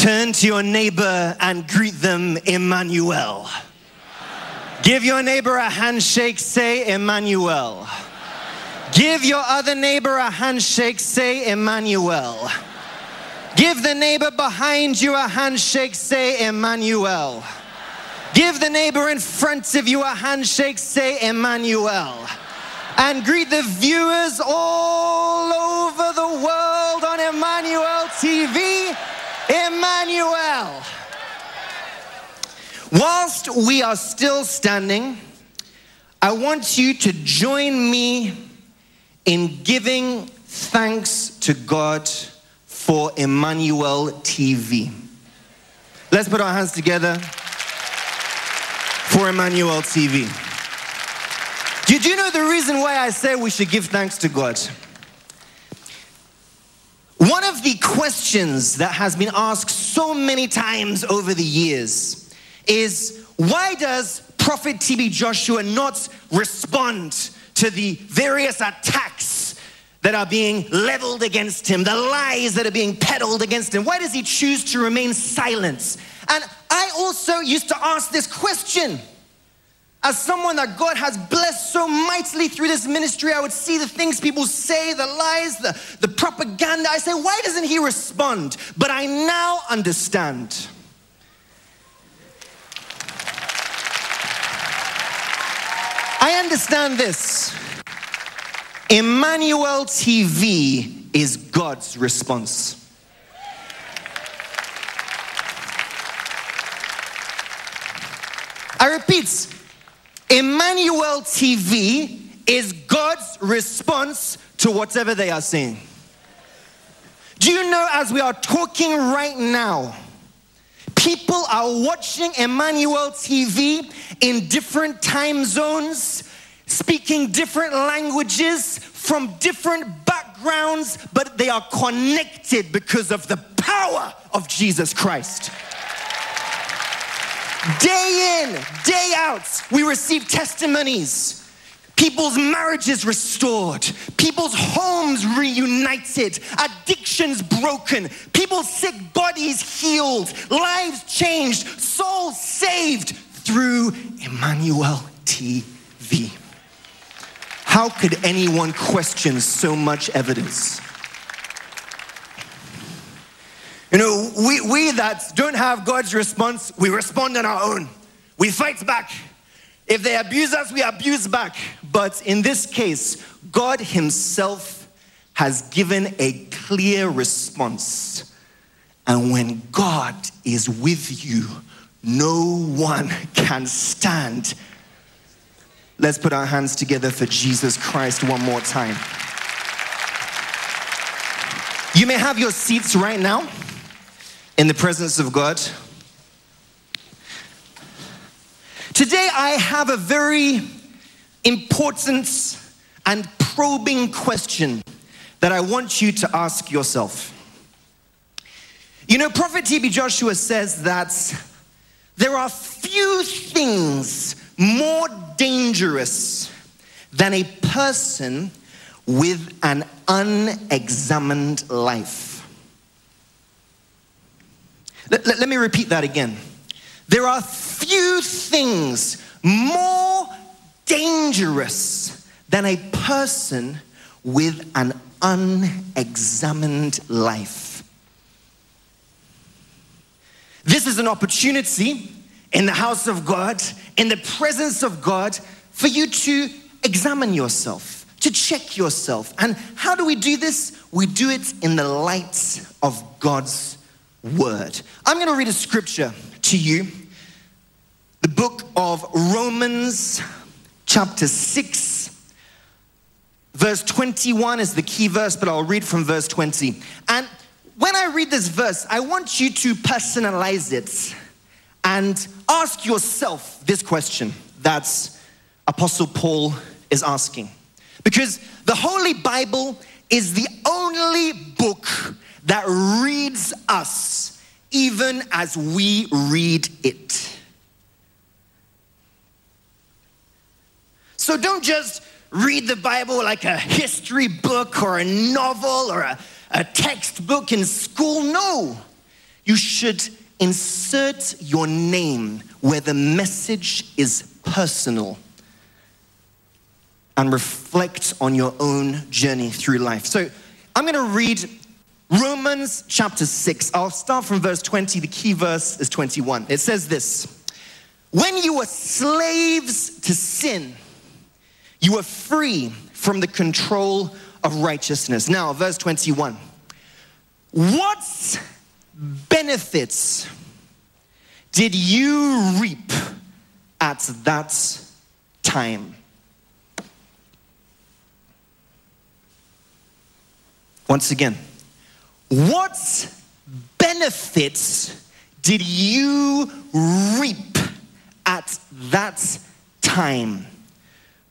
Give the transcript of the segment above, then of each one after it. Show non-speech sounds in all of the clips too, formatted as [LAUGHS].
Turn to your neighbor and greet them, Emmanuel. Give your neighbor a handshake, say Emmanuel. Give your other neighbor a handshake, say Emmanuel. Give the neighbor behind you a handshake, say Emmanuel. Give the neighbor in front of you a handshake, say Emmanuel. And greet the viewers all over the world on Emmanuel TV, Emmanuel. Whilst we are still standing, I want you to join me in giving thanks to God for Emmanuel TV. Let's put our hands together for Emmanuel TV. Did you know the reason why I say we should give thanks to God? One of the questions that has been asked so many times over the years is why does Prophet TB Joshua not respond to the various attacks that are being leveled against him, the lies that are being peddled against him? Why does he choose to remain silent? And I also used to ask this question. As someone that God has blessed so mightily through this ministry, I would see the things people say, the lies, the, the propaganda. I say, why doesn't he respond? But I now understand. I understand this. Emmanuel TV is God's response. I repeat, Emmanuel TV is God's response to whatever they are saying. Do you know, as we are talking right now, people are watching Emmanuel TV in different time zones, speaking different languages from different backgrounds, but they are connected because of the power of Jesus Christ. Day in, day out, we receive testimonies. People's marriages restored, people's homes reunited, addictions broken, people's sick bodies healed, lives changed, souls saved through Emmanuel TV. How could anyone question so much evidence? You know, we, we that don't have God's response, we respond on our own. We fight back. If they abuse us, we abuse back. But in this case, God Himself has given a clear response. And when God is with you, no one can stand. Let's put our hands together for Jesus Christ one more time. You may have your seats right now in the presence of God. Today, I have a very important and probing question that I want you to ask yourself. You know, Prophet TB Joshua says that there are few things more dangerous than a person with an unexamined life. Let, let, let me repeat that again. There are few things more dangerous than a person with an unexamined life. This is an opportunity in the house of God, in the presence of God, for you to examine yourself, to check yourself. And how do we do this? We do it in the light of God's word. I'm going to read a scripture to you. The book of Romans, chapter 6, verse 21 is the key verse, but I'll read from verse 20. And when I read this verse, I want you to personalize it and ask yourself this question that Apostle Paul is asking. Because the Holy Bible is the only book that reads us even as we read it. So don't just read the Bible like a history book or a novel or a, a textbook in school. No. you should insert your name where the message is personal and reflect on your own journey through life. So I'm going to read Romans chapter 6. I'll start from verse 20. The key verse is 21. It says this When you were slaves to sin, you were free from the control of righteousness. Now, verse 21. What benefits did you reap at that time? Once again, what benefits did you reap at that time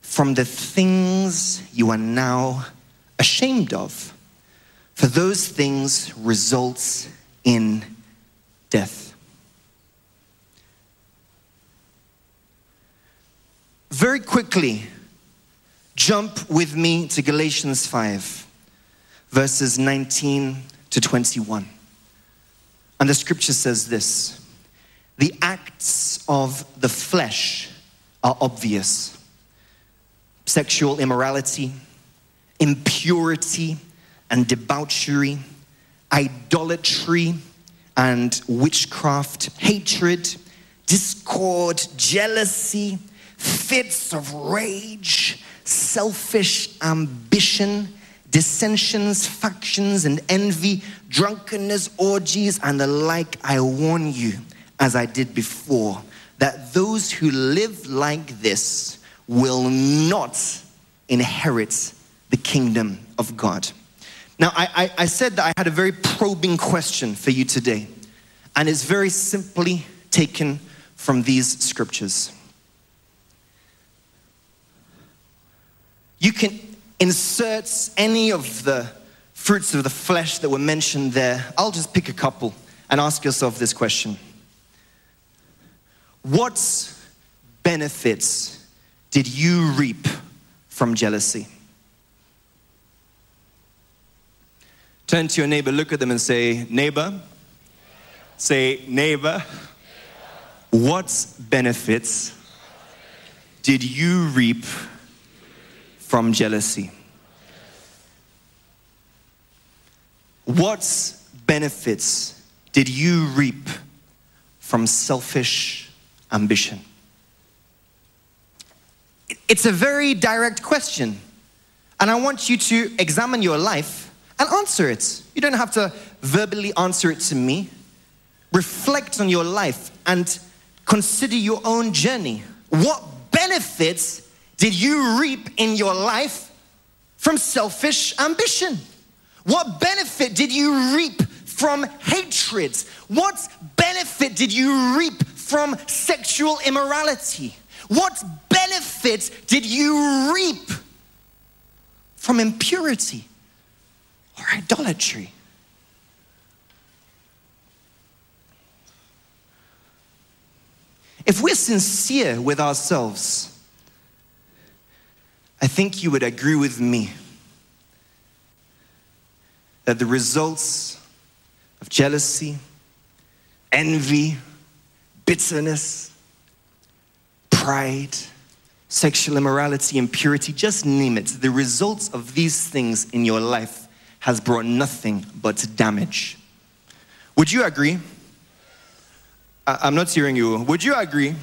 from the things you are now ashamed of? For those things results in death. Very quickly, jump with me to Galatians 5 verses 19 to 21. And the scripture says this The acts of the flesh are obvious sexual immorality, impurity and debauchery, idolatry and witchcraft, hatred, discord, jealousy, fits of rage, selfish ambition dissensions, factions, and envy, drunkenness, orgies, and the like, I warn you, as I did before, that those who live like this will not inherit the kingdom of God. Now, I, I, I said that I had a very probing question for you today, and it's very simply taken from these scriptures. You can inserts any of the fruits of the flesh that were mentioned there, I'll just pick a couple and ask yourself this question. What benefits did you reap from jealousy? Turn to your neighbor, look at them, and say, Neighbor, say, Neighbor, what benefits did you reap from jealousy? What benefits did you reap from selfish ambition? It's a very direct question. And I want you to examine your life and answer it. You don't have to verbally answer it to me. Reflect on your life and consider your own journey. What benefits did you reap in your life from selfish ambition? What benefit did you reap from hatred? What benefit did you reap from sexual immorality? What benefit did you reap from impurity or idolatry? If we're sincere with ourselves, I think you would agree with me that the results of jealousy, envy, bitterness, pride, sexual immorality, impurity, just name it, the results of these things in your life has brought nothing but damage. Would you agree? I'm not hearing you. Would you agree?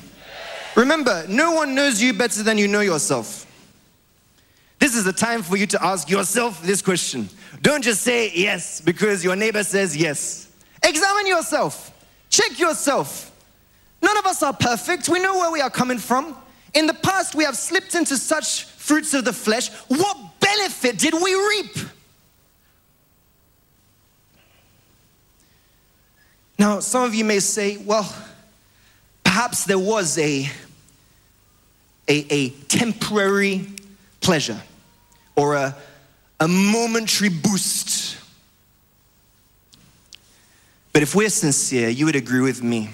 Remember, no one knows you better than you know yourself. This is the time for you to ask yourself this question. Don't just say yes because your neighbor says yes. Examine yourself, check yourself. None of us are perfect. We know where we are coming from. In the past, we have slipped into such fruits of the flesh. What benefit did we reap? Now, some of you may say, well, perhaps there was a, a, a temporary pleasure or a, a momentary boost. But if we're sincere, you would agree with me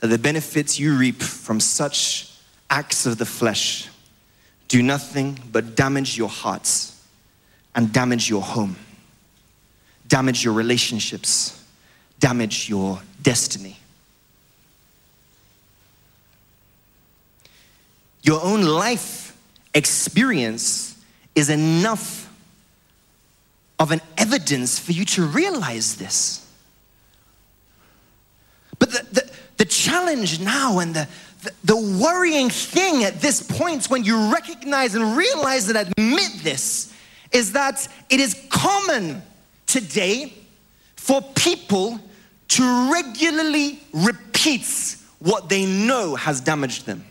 that the benefits you reap from such acts of the flesh do nothing but damage your hearts and damage your home, damage your relationships, damage your destiny. Your own life experience is enough of an evidence for you to realize this. But the, the, the challenge now and the, the, the worrying thing at this point when you recognize and realize and admit this is that it is common today for people to regularly repeat what they know has damaged them.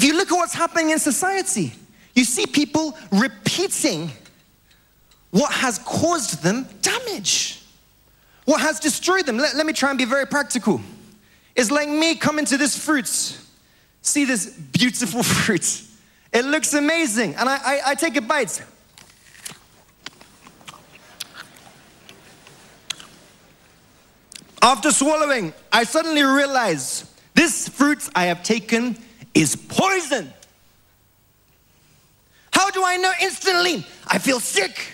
If you look at what's happening in society, you see people repeating what has caused them damage, what has destroyed them. Let, let me try and be very practical. It's like me coming to this fruit, see this beautiful [LAUGHS] fruit. It looks amazing, and I, I, I take a bite. After swallowing, I suddenly realize this fruit I have taken is poison. How do I know instantly? I feel sick.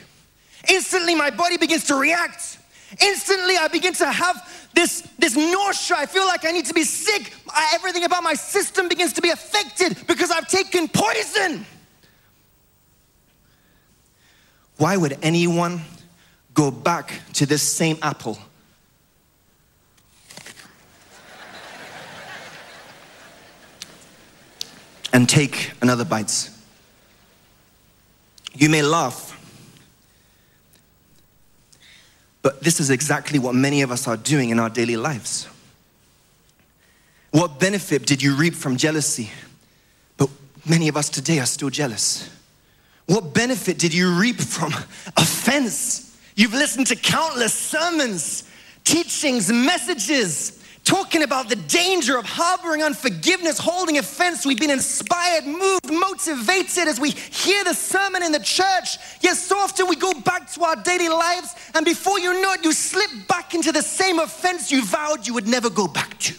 Instantly, my body begins to react. Instantly, I begin to have this, this nausea. I feel like I need to be sick. I, everything about my system begins to be affected because I've taken poison. Why would anyone go back to this same apple and take another bite. You may laugh, but this is exactly what many of us are doing in our daily lives. What benefit did you reap from jealousy? But many of us today are still jealous. What benefit did you reap from [LAUGHS] offense? You've listened to countless sermons, teachings, messages talking about the danger of harboring unforgiveness, holding offense. We've been inspired, moved, motivated as we hear the sermon in the church. Yes, so often we go back to our daily lives, and before you know it, you slip back into the same offense you vowed you would never go back to.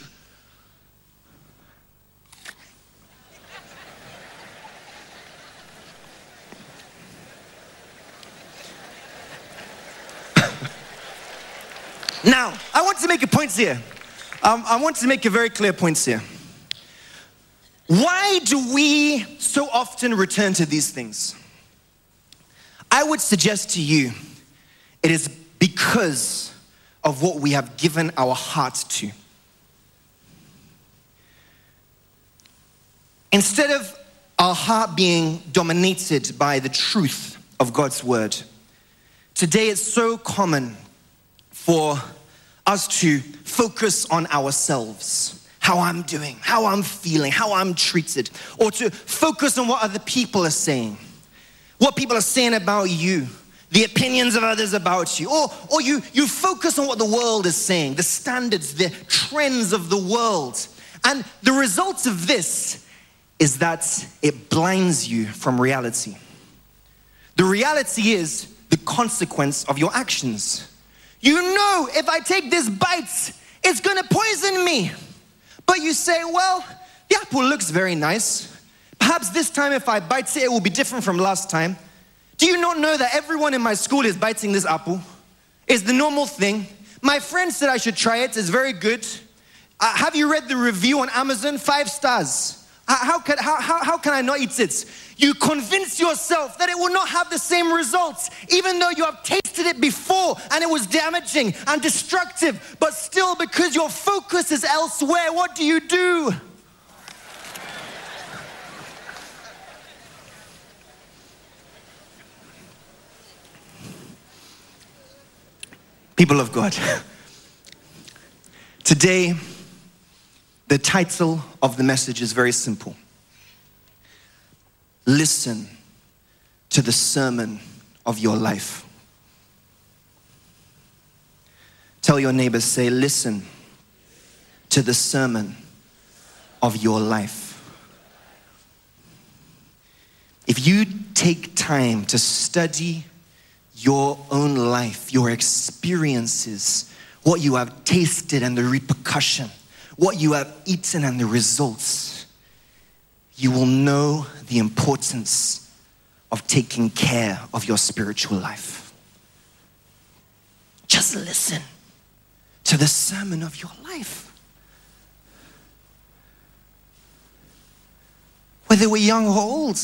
now, I want to make a point here. Um, I want to make a very clear point here. Why do we so often return to these things? I would suggest to you it is because of what we have given our hearts to. Instead of our heart being dominated by the truth of God's word, today it's so common for us to focus on ourselves, how I'm doing, how I'm feeling, how I'm treated, or to focus on what other people are saying, what people are saying about you, the opinions of others about you, or, or you, you focus on what the world is saying, the standards, the trends of the world. And the result of this is that it blinds you from reality. The reality is the consequence of your actions. You know, if I take this bite, it's gonna poison me. But you say, well, the apple looks very nice. Perhaps this time, if I bite it, it will be different from last time. Do you not know that everyone in my school is biting this apple? It's the normal thing. My friend said I should try it, it's very good. Uh, have you read the review on Amazon? Five stars. How can, how, how, how can I not eat it? You convince yourself that it will not have the same results, even though you have tasted it before and it was damaging and destructive. But still, because your focus is elsewhere, what do you do? People of God, [LAUGHS] today, the title of the message is very simple Listen to the sermon of your life. Tell your neighbors, say, Listen to the sermon of your life. If you take time to study your own life, your experiences, what you have tasted, and the repercussion, what you have eaten and the results, you will know the importance of taking care of your spiritual life. Just listen to the sermon of your life. Whether we're young or old,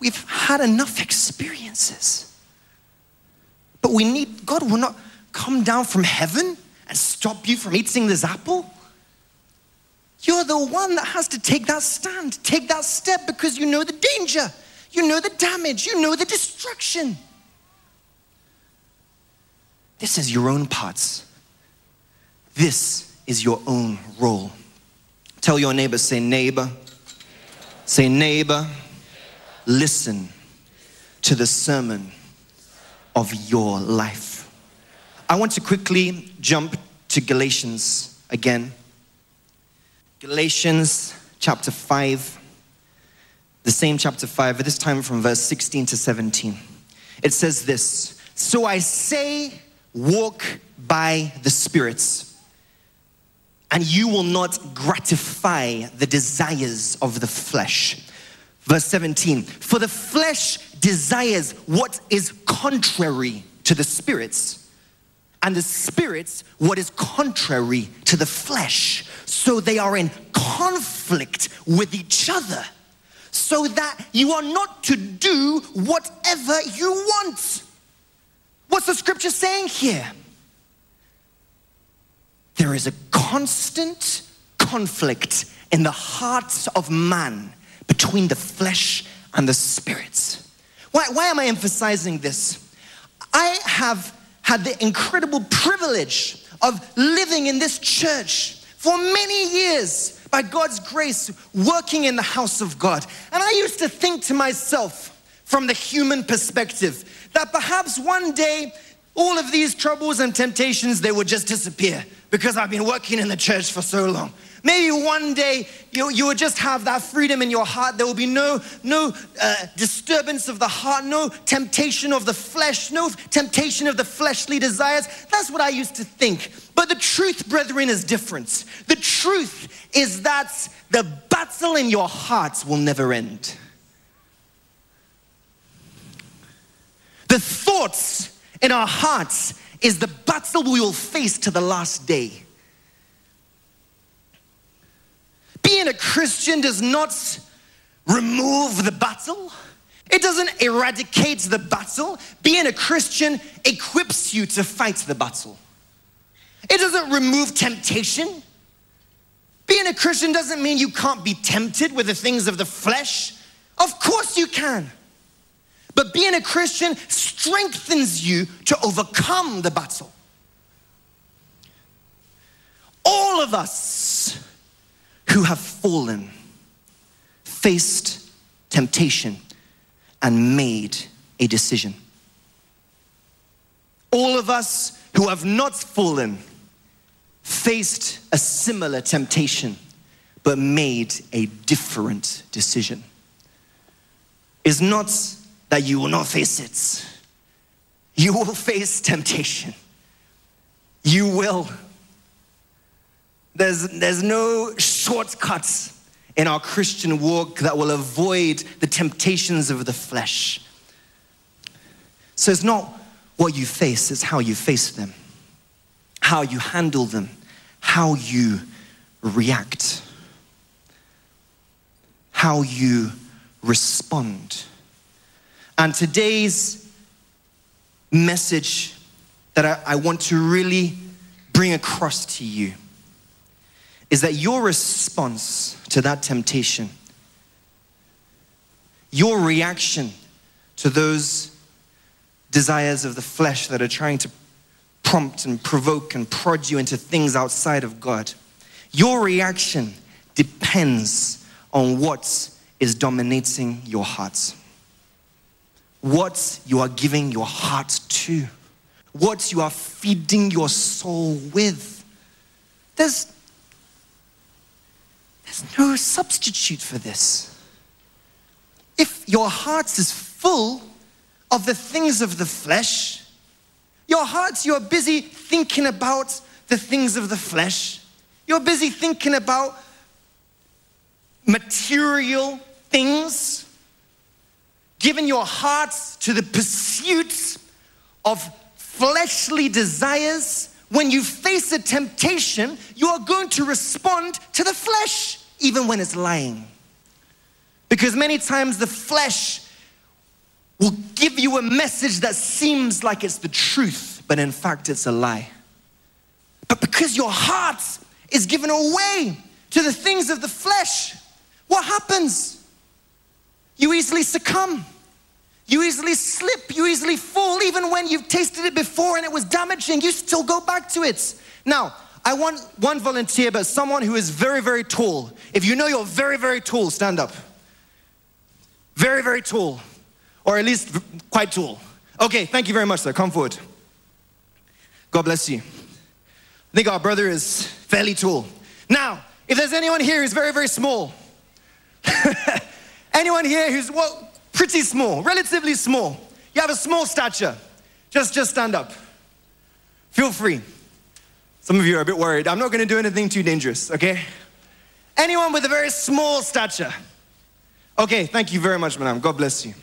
we've had enough experiences. But we need, God will not come down from heaven stop you from eating this apple. You're the one that has to take that stand, take that step because you know the danger, you know the damage, you know the destruction. This is your own parts. This is your own role. Tell your neighbor, say, neighbor, say, neighbor, listen to the sermon of your life. I want to quickly jump to Galatians again. Galatians chapter 5, the same chapter 5, but this time from verse 16 to 17. It says this So I say, walk by the spirits, and you will not gratify the desires of the flesh. Verse 17 For the flesh desires what is contrary to the spirits and the spirits what is contrary to the flesh. So they are in conflict with each other, so that you are not to do whatever you want. What's the scripture saying here? There is a constant conflict in the hearts of man between the flesh and the spirits. Why, why am I emphasizing this? I have had the incredible privilege of living in this church for many years by God's grace, working in the house of God. And I used to think to myself, from the human perspective, that perhaps one day all of these troubles and temptations they would just disappear because I've been working in the church for so long. Maybe one day you, you will just have that freedom in your heart. There will be no, no uh, disturbance of the heart, no temptation of the flesh, no temptation of the fleshly desires. That's what I used to think. But the truth, brethren, is different. The truth is that the battle in your hearts will never end. The thoughts in our hearts is the battle we will face to the last day. Being a Christian does not remove the battle. It doesn't eradicate the battle. Being a Christian equips you to fight the battle. It doesn't remove temptation. Being a Christian doesn't mean you can't be tempted with the things of the flesh. Of course you can. But being a Christian strengthens you to overcome the battle. All of us who have fallen, faced temptation, and made a decision. All of us who have not fallen, faced a similar temptation, but made a different decision. Is not that you will not face it. You will face temptation. You will there's, there's no shortcuts in our Christian walk that will avoid the temptations of the flesh. So it's not what you face, it's how you face them, how you handle them, how you react, how you respond. And today's message that I, I want to really bring across to you is that your response to that temptation, your reaction to those desires of the flesh that are trying to prompt and provoke and prod you into things outside of God, your reaction depends on what is dominating your heart. What you are giving your heart to, what you are feeding your soul with. There's there's no substitute for this. If your heart is full of the things of the flesh, your heart, you're busy thinking about the things of the flesh. You're busy thinking about material things. given your hearts to the pursuit of fleshly desires, when you face a temptation, you are going to respond to the flesh, even when it's lying. Because many times the flesh will give you a message that seems like it's the truth, but in fact it's a lie. But because your heart is given away to the things of the flesh, what happens? You easily succumb. You easily slip. You easily fall. Even when you've tasted it before and it was damaging, you still go back to it. Now, I want one volunteer, but someone who is very, very tall. If you know you're very, very tall, stand up. Very, very tall, or at least quite tall. Okay, thank you very much, sir. Come forward. God bless you. I think our brother is fairly tall. Now, if there's anyone here who's very, very small, [LAUGHS] anyone here who's well, pretty small, relatively small, you have a small stature, just just stand up. Feel free. Some of you are a bit worried. I'm not going to do anything too dangerous, okay? Anyone with a very small stature. Okay, thank you very much, madam. God bless you. You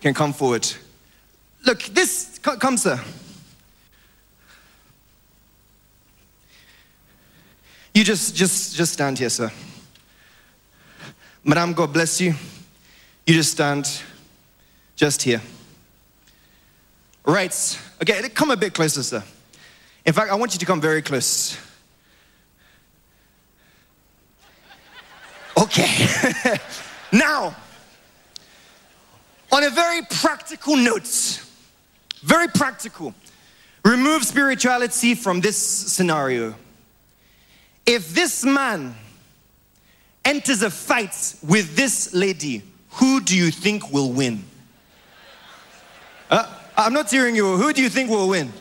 can come forward. Look, this, come, sir. You just, just, just stand here, sir. Madam, God bless you. You just stand just here. Right. Okay, come a bit closer, sir. In fact, I want you to come very close. Okay. [LAUGHS] now, on a very practical note, very practical, remove spirituality from this scenario. If this man enters a fight with this lady, who do you think will win? Uh, I'm not hearing you. Who do you think will win?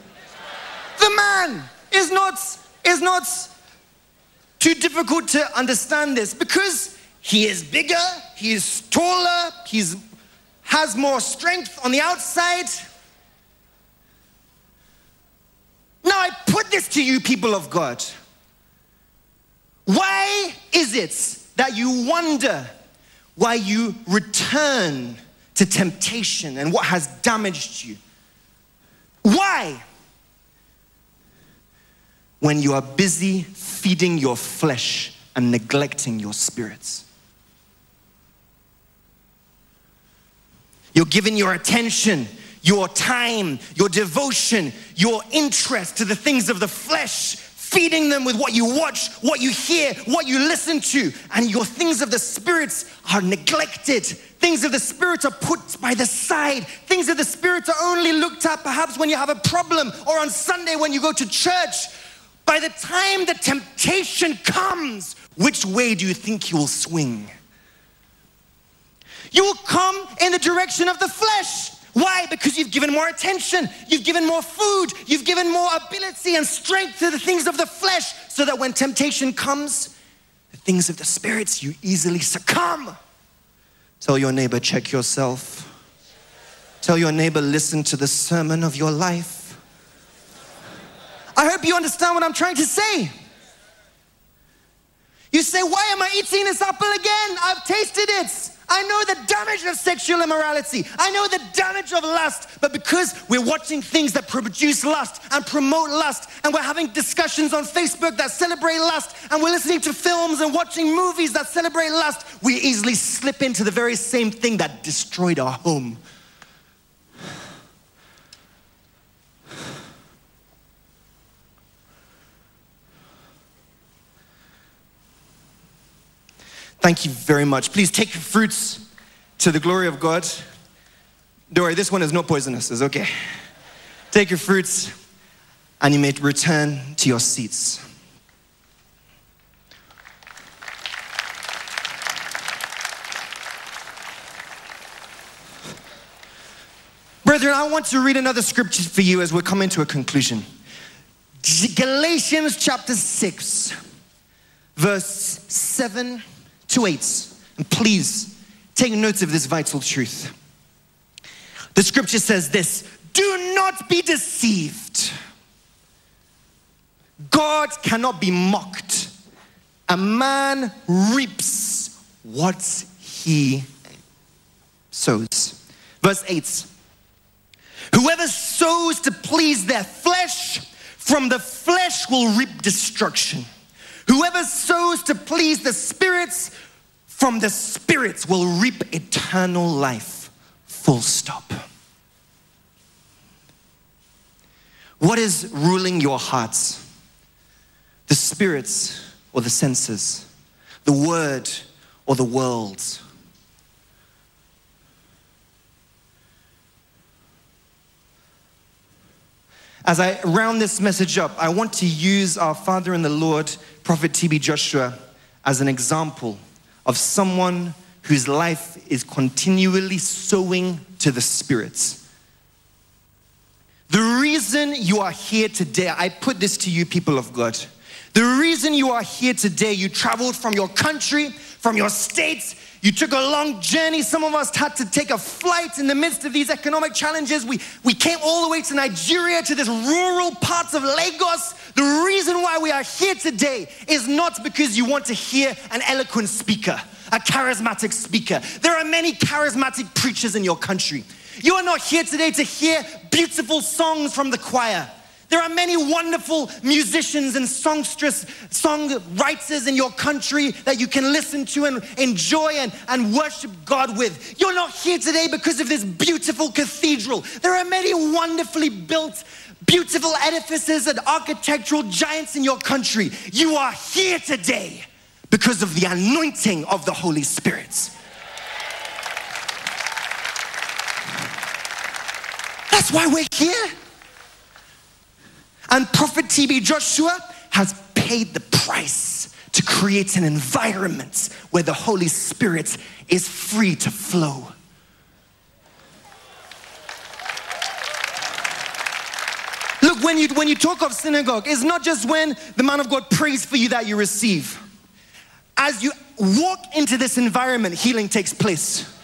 The man is not is not too difficult to understand this because he is bigger, he is taller, he has more strength on the outside. Now, I put this to you, people of God. Why is it that you wonder why you return to temptation and what has damaged you? Why? When you are busy feeding your flesh and neglecting your spirits. You're giving your attention, your time, your devotion, your interest to the things of the flesh, feeding them with what you watch, what you hear, what you listen to, and your things of the spirits are neglected. Things of the spirit are put by the side. Things of the spirit are only looked at perhaps when you have a problem or on Sunday when you go to church. By the time the temptation comes, which way do you think you will swing? You will come in the direction of the flesh. Why? Because you've given more attention, you've given more food, you've given more ability and strength to the things of the flesh, so that when temptation comes, the things of the spirits, you easily succumb. Tell your neighbor, check yourself. Tell your neighbor, listen to the sermon of your life. I hope you understand what I'm trying to say. You say, Why am I eating this apple again? I've tasted it. I know the damage of sexual immorality. I know the damage of lust. But because we're watching things that produce lust and promote lust, and we're having discussions on Facebook that celebrate lust, and we're listening to films and watching movies that celebrate lust, we easily slip into the very same thing that destroyed our home Thank you very much. Please take your fruits to the glory of God. Don't worry, this one is not poisonous, it's okay. Take your fruits and you may return to your seats. Brethren, I want to read another scripture for you as we're coming to a conclusion. Galatians chapter 6, verse 7 Two eights. And please take note of this vital truth. The scripture says this do not be deceived. God cannot be mocked. A man reaps what he sows. Verse 8 Whoever sows to please their flesh, from the flesh will reap destruction. Whoever sows to please the spirits, from the spirits will reap eternal life. Full stop. What is ruling your hearts? The spirits or the senses? The word or the world? As I round this message up, I want to use our Father in the Lord, Prophet TB Joshua, as an example of someone whose life is continually sowing to the spirits. The reason you are here today, I put this to you, people of God. The reason you are here today, you traveled from your country, from your states, you took a long journey. Some of us had to take a flight in the midst of these economic challenges. We, we came all the way to Nigeria, to this rural parts of Lagos. The reason why we are here today is not because you want to hear an eloquent speaker, a charismatic speaker. There are many charismatic preachers in your country. You are not here today to hear beautiful songs from the choir. There are many wonderful musicians and songstress, songwriters in your country that you can listen to and enjoy and, and worship God with. You're not here today because of this beautiful cathedral. There are many wonderfully built, beautiful edifices and architectural giants in your country. You are here today because of the anointing of the Holy Spirit. That's why we're here. And Prophet TB Joshua has paid the price to create an environment where the Holy Spirit is free to flow. Look, when you, when you talk of synagogue, it's not just when the man of God prays for you that you receive. As you walk into this environment, healing takes place.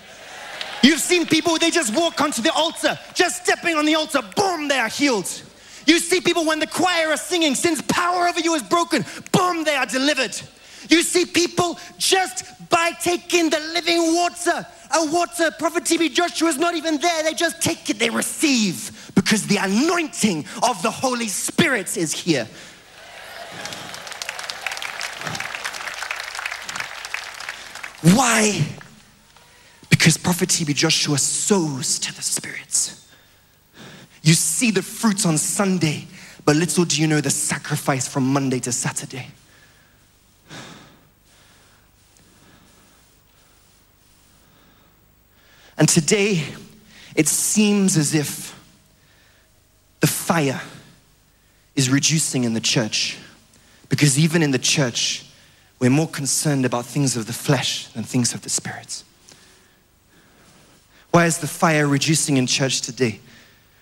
You've seen people, they just walk onto the altar, just stepping on the altar, boom, they are healed. You see people when the choir are singing, since power over you is broken, boom, they are delivered. You see people just by taking the living water, a water, Prophet TB Joshua is not even there. They just take it, they receive because the anointing of the Holy Spirit is here. Why? Because Prophet TB Joshua sows to the spirits. You see the fruits on Sunday, but little do you know the sacrifice from Monday to Saturday. And today, it seems as if the fire is reducing in the church. Because even in the church, we're more concerned about things of the flesh than things of the spirit. Why is the fire reducing in church today?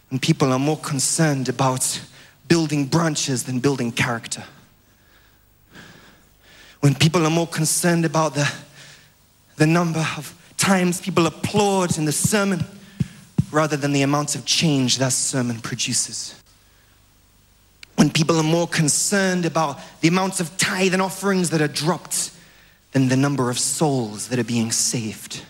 And people are more concerned about building branches than building character. When people are more concerned about the, the number of times people applaud in the sermon rather than the amount of change that sermon produces. When people are more concerned about the amount of tithe and offerings that are dropped than the number of souls that are being saved.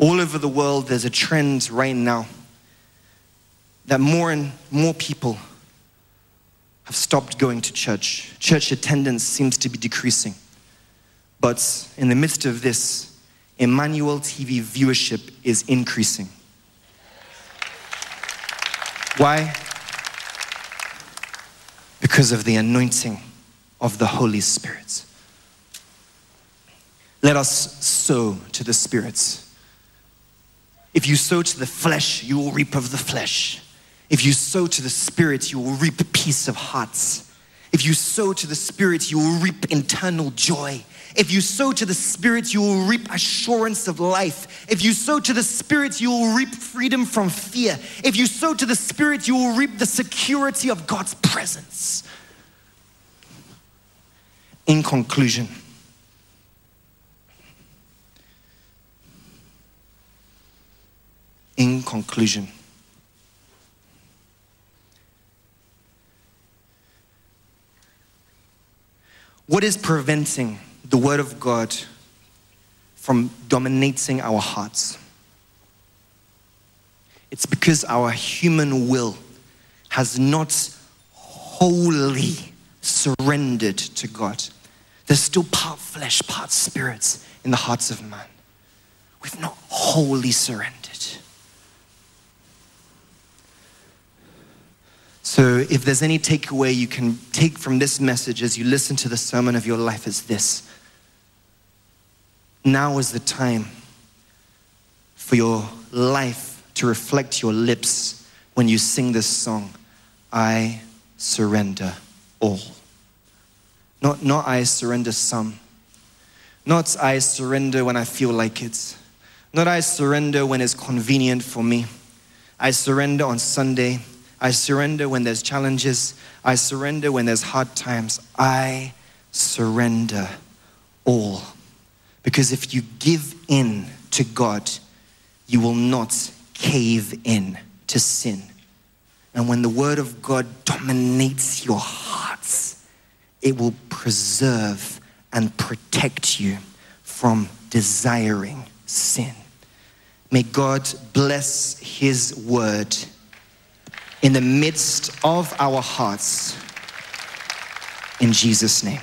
All over the world, there's a trend right now that more and more people have stopped going to church. Church attendance seems to be decreasing. But in the midst of this, Emmanuel TV viewership is increasing. Why? Because of the anointing of the Holy Spirit. Let us sow to the spirits. If you sow to the flesh, you will reap of the flesh. If you sow to the spirit, you will reap peace of hearts. If you sow to the spirit, you will reap internal joy. If you sow to the spirit, you will reap assurance of life. If you sow to the spirit, you will reap freedom from fear. If you sow to the spirit, you will reap the security of God's presence. In conclusion, conclusion. What is preventing the Word of God from dominating our hearts? It's because our human will has not wholly surrendered to God. There's still part flesh, part spirits in the hearts of man. We've not wholly surrendered. So, if there's any takeaway you can take from this message as you listen to the sermon of your life, is this. Now is the time for your life to reflect your lips when you sing this song I surrender all. Not, not I surrender some. Not I surrender when I feel like it. Not I surrender when it's convenient for me. I surrender on Sunday. I surrender when there's challenges. I surrender when there's hard times. I surrender all. Because if you give in to God, you will not cave in to sin. And when the word of God dominates your hearts, it will preserve and protect you from desiring sin. May God bless his word in the midst of our hearts. In Jesus' name.